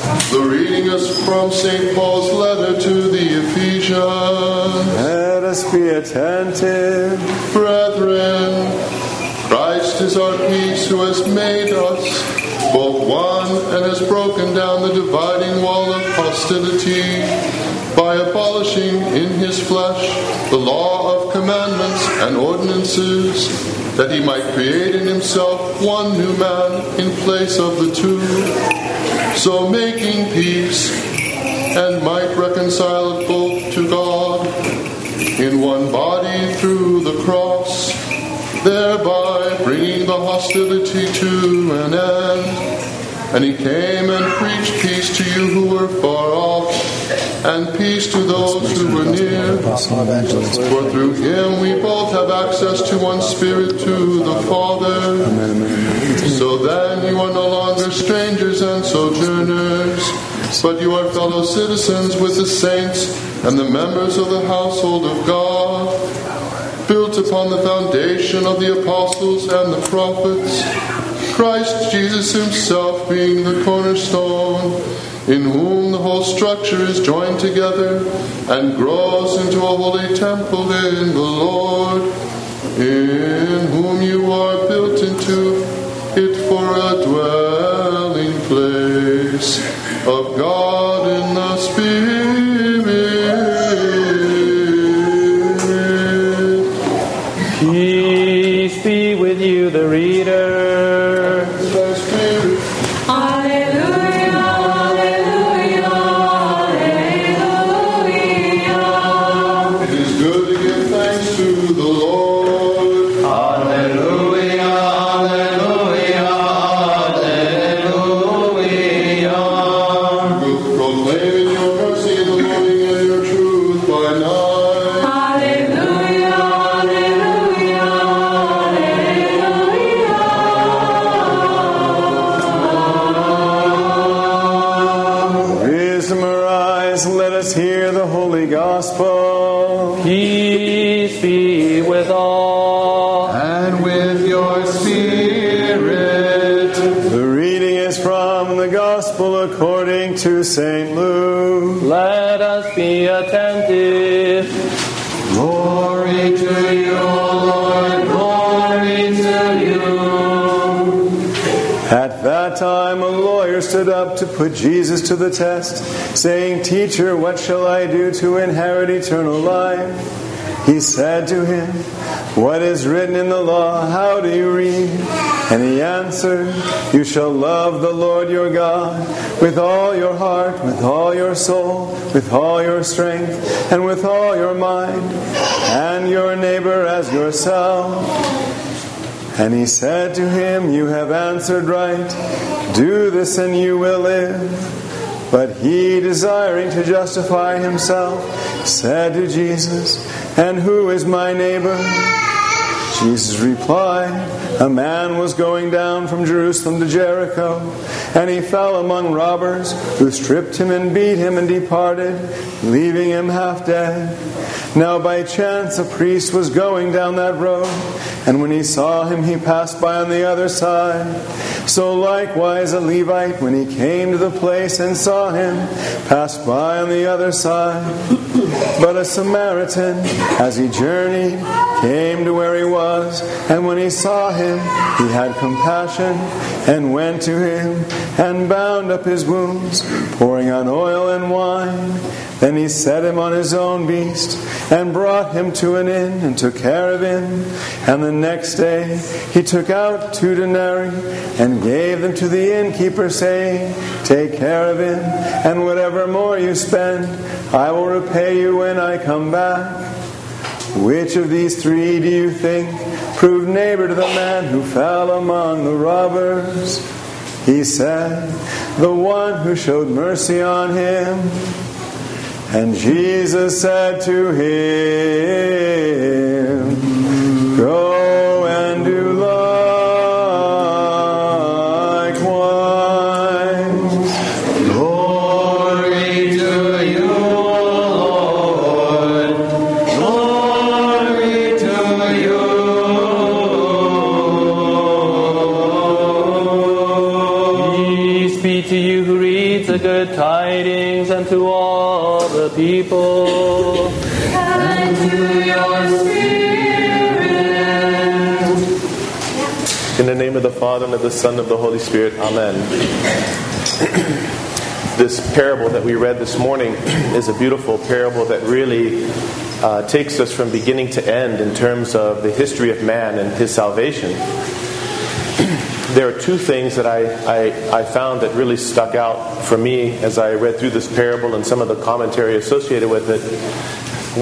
The reading is from St. Paul's letter to the Ephesians. Let us be attentive. Brethren, Christ is our peace who has made us both one and has broken down the dividing wall of hostility by abolishing in his flesh the law of commandments and ordinances, that he might create in himself one new man in place of the two, so making peace and might reconcile both to God in one body through the cross, thereby bringing the hostility to an end. And he came and preached peace to you who were far off, and peace to those who were near. For through him we both have access to one Spirit to the Father. So then you are no longer strangers and sojourners, but you are fellow citizens with the saints and the members of the household of God, built upon the foundation of the apostles and the prophets Christ Jesus himself being the cornerstone, in whom the whole structure is joined together and grows into a holy temple in the Lord, arise, let us hear the holy gospel. Peace be with all. and with your spirit. The reading is from the gospel according to St. Luke. Stood up to put Jesus to the test, saying, Teacher, what shall I do to inherit eternal life? He said to him, What is written in the law? How do you read? And he answered, You shall love the Lord your God with all your heart, with all your soul, with all your strength, and with all your mind, and your neighbor as yourself. And he said to him, You have answered right. Do this and you will live. But he, desiring to justify himself, said to Jesus, And who is my neighbor? Jesus replied, A man was going down from Jerusalem to Jericho, and he fell among robbers, who stripped him and beat him and departed, leaving him half dead. Now by chance a priest was going down that road, and when he saw him, he passed by on the other side. So likewise a Levite, when he came to the place and saw him, passed by on the other side. But a Samaritan, as he journeyed, came to where he was, and when he saw him, he had compassion, and went to him, and bound up his wounds, pouring on oil and wine. Then he set him on his own beast, and brought him to an inn, and took care of him. And the next day he took out two denarii, and gave them to the innkeeper, saying, Take care of him, and whatever more you spend, I will repay you when I come back. Which of these three do you think proved neighbor to the man who fell among the robbers? He said, The one who showed mercy on him. And Jesus said to him, all the people. And to your spirit. In the name of the Father, and of the Son, and of the Holy Spirit. Amen. this parable that we read this morning is a beautiful parable that really uh, takes us from beginning to end in terms of the history of man and his salvation. There are two things that I, I, I found that really stuck out for me as I read through this parable and some of the commentary associated with it.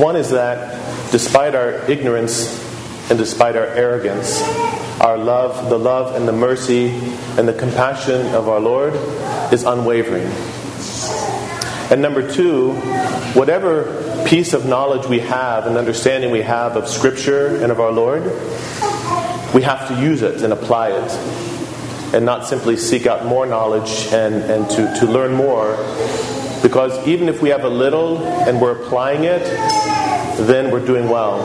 One is that despite our ignorance and despite our arrogance, our love, the love and the mercy and the compassion of our Lord is unwavering. And number two, whatever piece of knowledge we have and understanding we have of Scripture and of our Lord, we have to use it and apply it. And not simply seek out more knowledge and, and to, to learn more. Because even if we have a little and we're applying it, then we're doing well.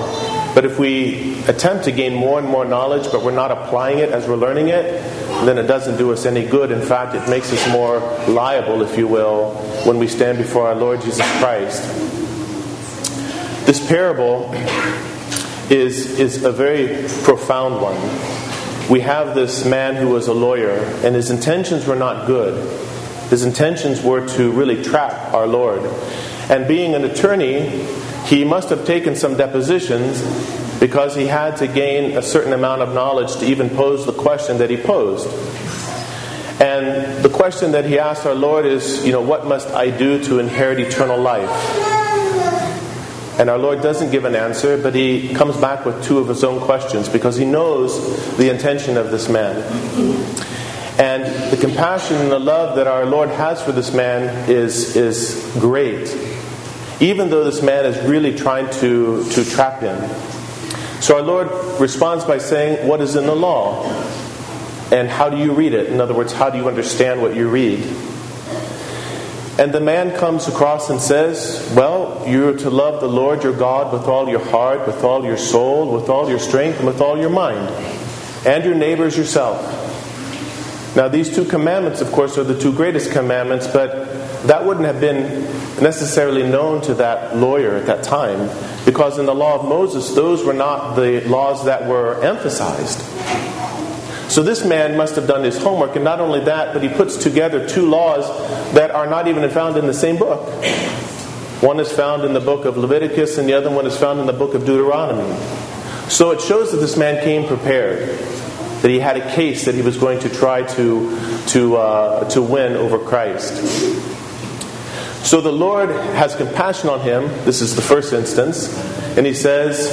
But if we attempt to gain more and more knowledge, but we're not applying it as we're learning it, then it doesn't do us any good. In fact, it makes us more liable, if you will, when we stand before our Lord Jesus Christ. This parable is, is a very profound one. We have this man who was a lawyer, and his intentions were not good. His intentions were to really trap our Lord. And being an attorney, he must have taken some depositions because he had to gain a certain amount of knowledge to even pose the question that he posed. And the question that he asked our Lord is, you know, what must I do to inherit eternal life? And our Lord doesn't give an answer, but he comes back with two of his own questions because he knows the intention of this man. And the compassion and the love that our Lord has for this man is, is great even though this man is really trying to, to trap him. So our Lord responds by saying, What is in the law? And how do you read it? In other words, how do you understand what you read? And the man comes across and says, Well, you're to love the Lord your God with all your heart, with all your soul, with all your strength, and with all your mind, and your neighbors yourself. Now, these two commandments, of course, are the two greatest commandments, but that wouldn't have been necessarily known to that lawyer at that time because in the law of Moses, those were not the laws that were emphasized. So this man must have done his homework, and not only that, but he puts together two laws that are not even found in the same book. One is found in the book of Leviticus, and the other one is found in the book of Deuteronomy. So it shows that this man came prepared, that he had a case that he was going to try to, to, uh, to win over Christ. So the Lord has compassion on him. This is the first instance. And he says,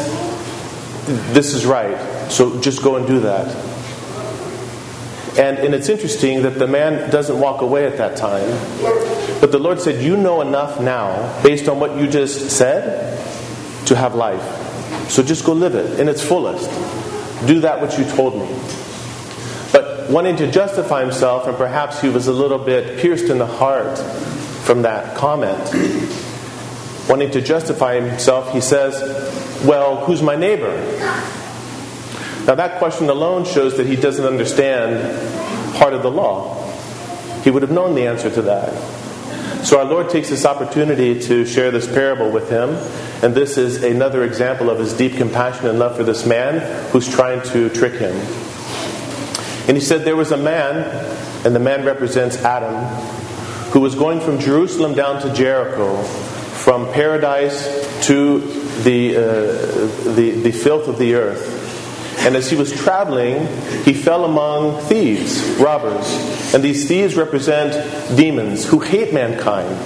This is right. So just go and do that. And, and it's interesting that the man doesn't walk away at that time. But the Lord said, You know enough now, based on what you just said, to have life. So just go live it in its fullest. Do that which you told me. But wanting to justify himself, and perhaps he was a little bit pierced in the heart from that comment. Wanting to justify himself, he says, Well, who's my neighbor? Now, that question alone shows that he doesn't understand part of the law. He would have known the answer to that. So, our Lord takes this opportunity to share this parable with him, and this is another example of his deep compassion and love for this man who's trying to trick him. And he said, There was a man, and the man represents Adam, who was going from Jerusalem down to Jericho, from paradise to the, uh, the, the filth of the earth. And as he was traveling, he fell among thieves, robbers. And these thieves represent demons who hate mankind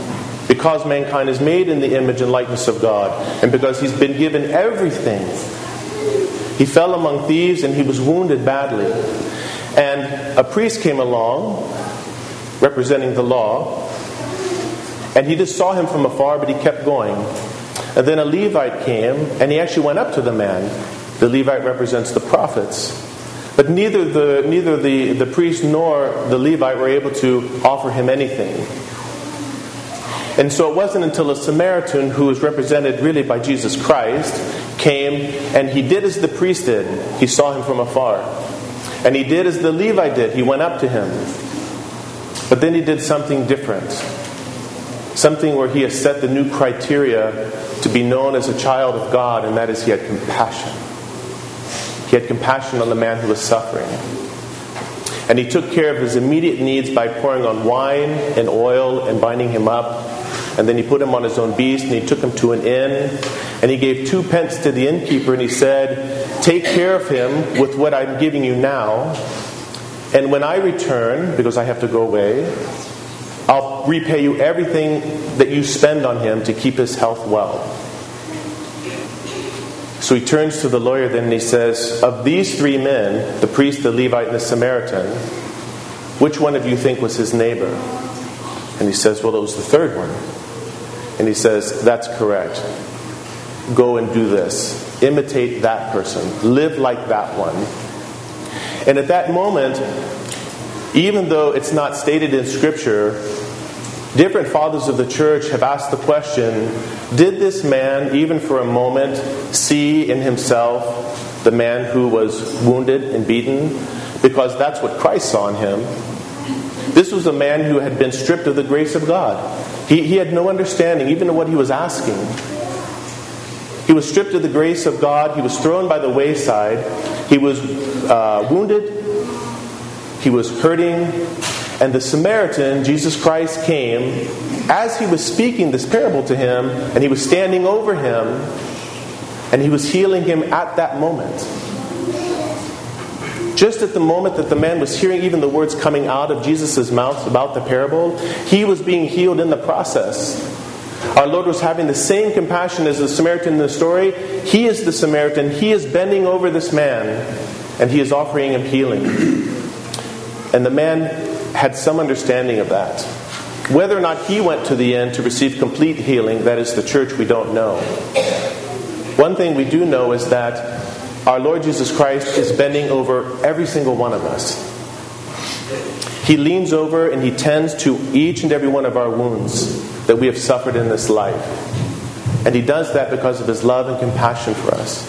because mankind is made in the image and likeness of God, and because he's been given everything. He fell among thieves and he was wounded badly. And a priest came along representing the law. And he just saw him from afar, but he kept going. And then a Levite came, and he actually went up to the man. The Levite represents the prophets. But neither the, neither the, the priest nor the Levite were able to offer him anything. And so it wasn't until a Samaritan, who was represented really by Jesus Christ, came and he did as the priest did. He saw him from afar. And he did as the Levite did. He went up to him. But then he did something different. Something where he has set the new criteria to be known as a child of God, and that is he had compassion. He had compassion on the man who was suffering. And he took care of his immediate needs by pouring on wine and oil and binding him up. And then he put him on his own beast and he took him to an inn. And he gave two pence to the innkeeper and he said, Take care of him with what I'm giving you now. And when I return, because I have to go away, I'll repay you everything that you spend on him to keep his health well. So he turns to the lawyer then and he says, Of these three men, the priest, the Levite, and the Samaritan, which one of you think was his neighbor? And he says, Well, it was the third one. And he says, That's correct. Go and do this. Imitate that person. Live like that one. And at that moment, even though it's not stated in Scripture, different fathers of the church have asked the question Did this man, even for a moment, see in himself the man who was wounded and beaten? Because that's what Christ saw in him. This was a man who had been stripped of the grace of God. He, he had no understanding, even of what he was asking. He was stripped of the grace of God. He was thrown by the wayside. He was uh, wounded. He was hurting. And the Samaritan, Jesus Christ, came as he was speaking this parable to him, and he was standing over him, and he was healing him at that moment. Just at the moment that the man was hearing even the words coming out of Jesus' mouth about the parable, he was being healed in the process. Our Lord was having the same compassion as the Samaritan in the story. He is the Samaritan. He is bending over this man, and he is offering him healing. And the man had some understanding of that. Whether or not he went to the end to receive complete healing, that is the church, we don't know. One thing we do know is that our Lord Jesus Christ is bending over every single one of us. He leans over and he tends to each and every one of our wounds that we have suffered in this life. And he does that because of his love and compassion for us,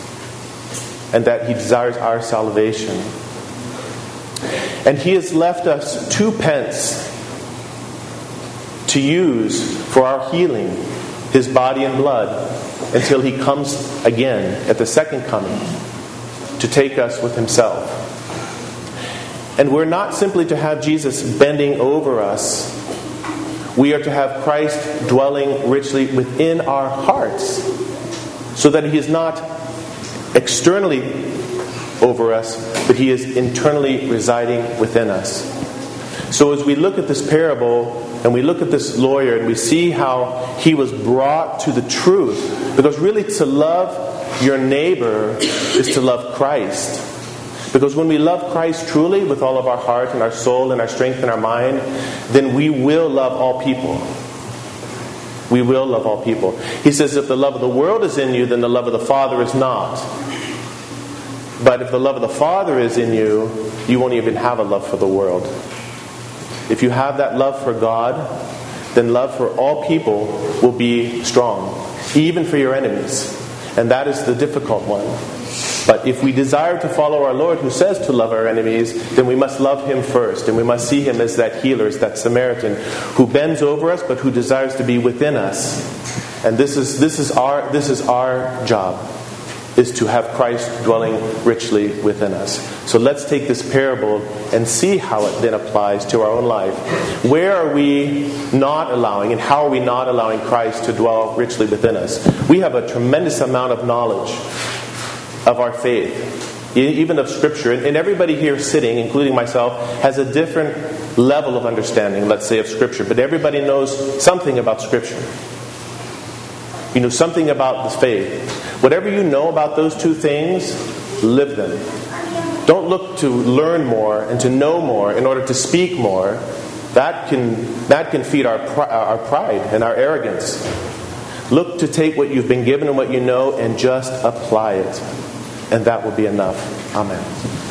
and that he desires our salvation. And he has left us two pence to use for our healing, his body and blood, until he comes again at the second coming to take us with himself. And we're not simply to have Jesus bending over us, we are to have Christ dwelling richly within our hearts so that he is not externally over us, but he is internally residing within us. So as we look at this parable and we look at this lawyer and we see how he was brought to the truth, because really to love your neighbor is to love Christ. Because when we love Christ truly with all of our heart and our soul and our strength and our mind, then we will love all people. We will love all people. He says, if the love of the world is in you, then the love of the Father is not. But if the love of the Father is in you, you won't even have a love for the world. If you have that love for God, then love for all people will be strong, even for your enemies. And that is the difficult one. But if we desire to follow our Lord who says to love our enemies, then we must love him first. And we must see him as that healer, as that Samaritan who bends over us but who desires to be within us. And this is, this is, our, this is our job is to have Christ dwelling richly within us. So let's take this parable and see how it then applies to our own life. Where are we not allowing, and how are we not allowing Christ to dwell richly within us? We have a tremendous amount of knowledge of our faith, even of Scripture. And everybody here sitting, including myself, has a different level of understanding, let's say, of Scripture. But everybody knows something about Scripture. You know something about the faith. Whatever you know about those two things, live them. Don't look to learn more and to know more in order to speak more. That can, that can feed our, uh, our pride and our arrogance. Look to take what you've been given and what you know and just apply it. And that will be enough. Amen.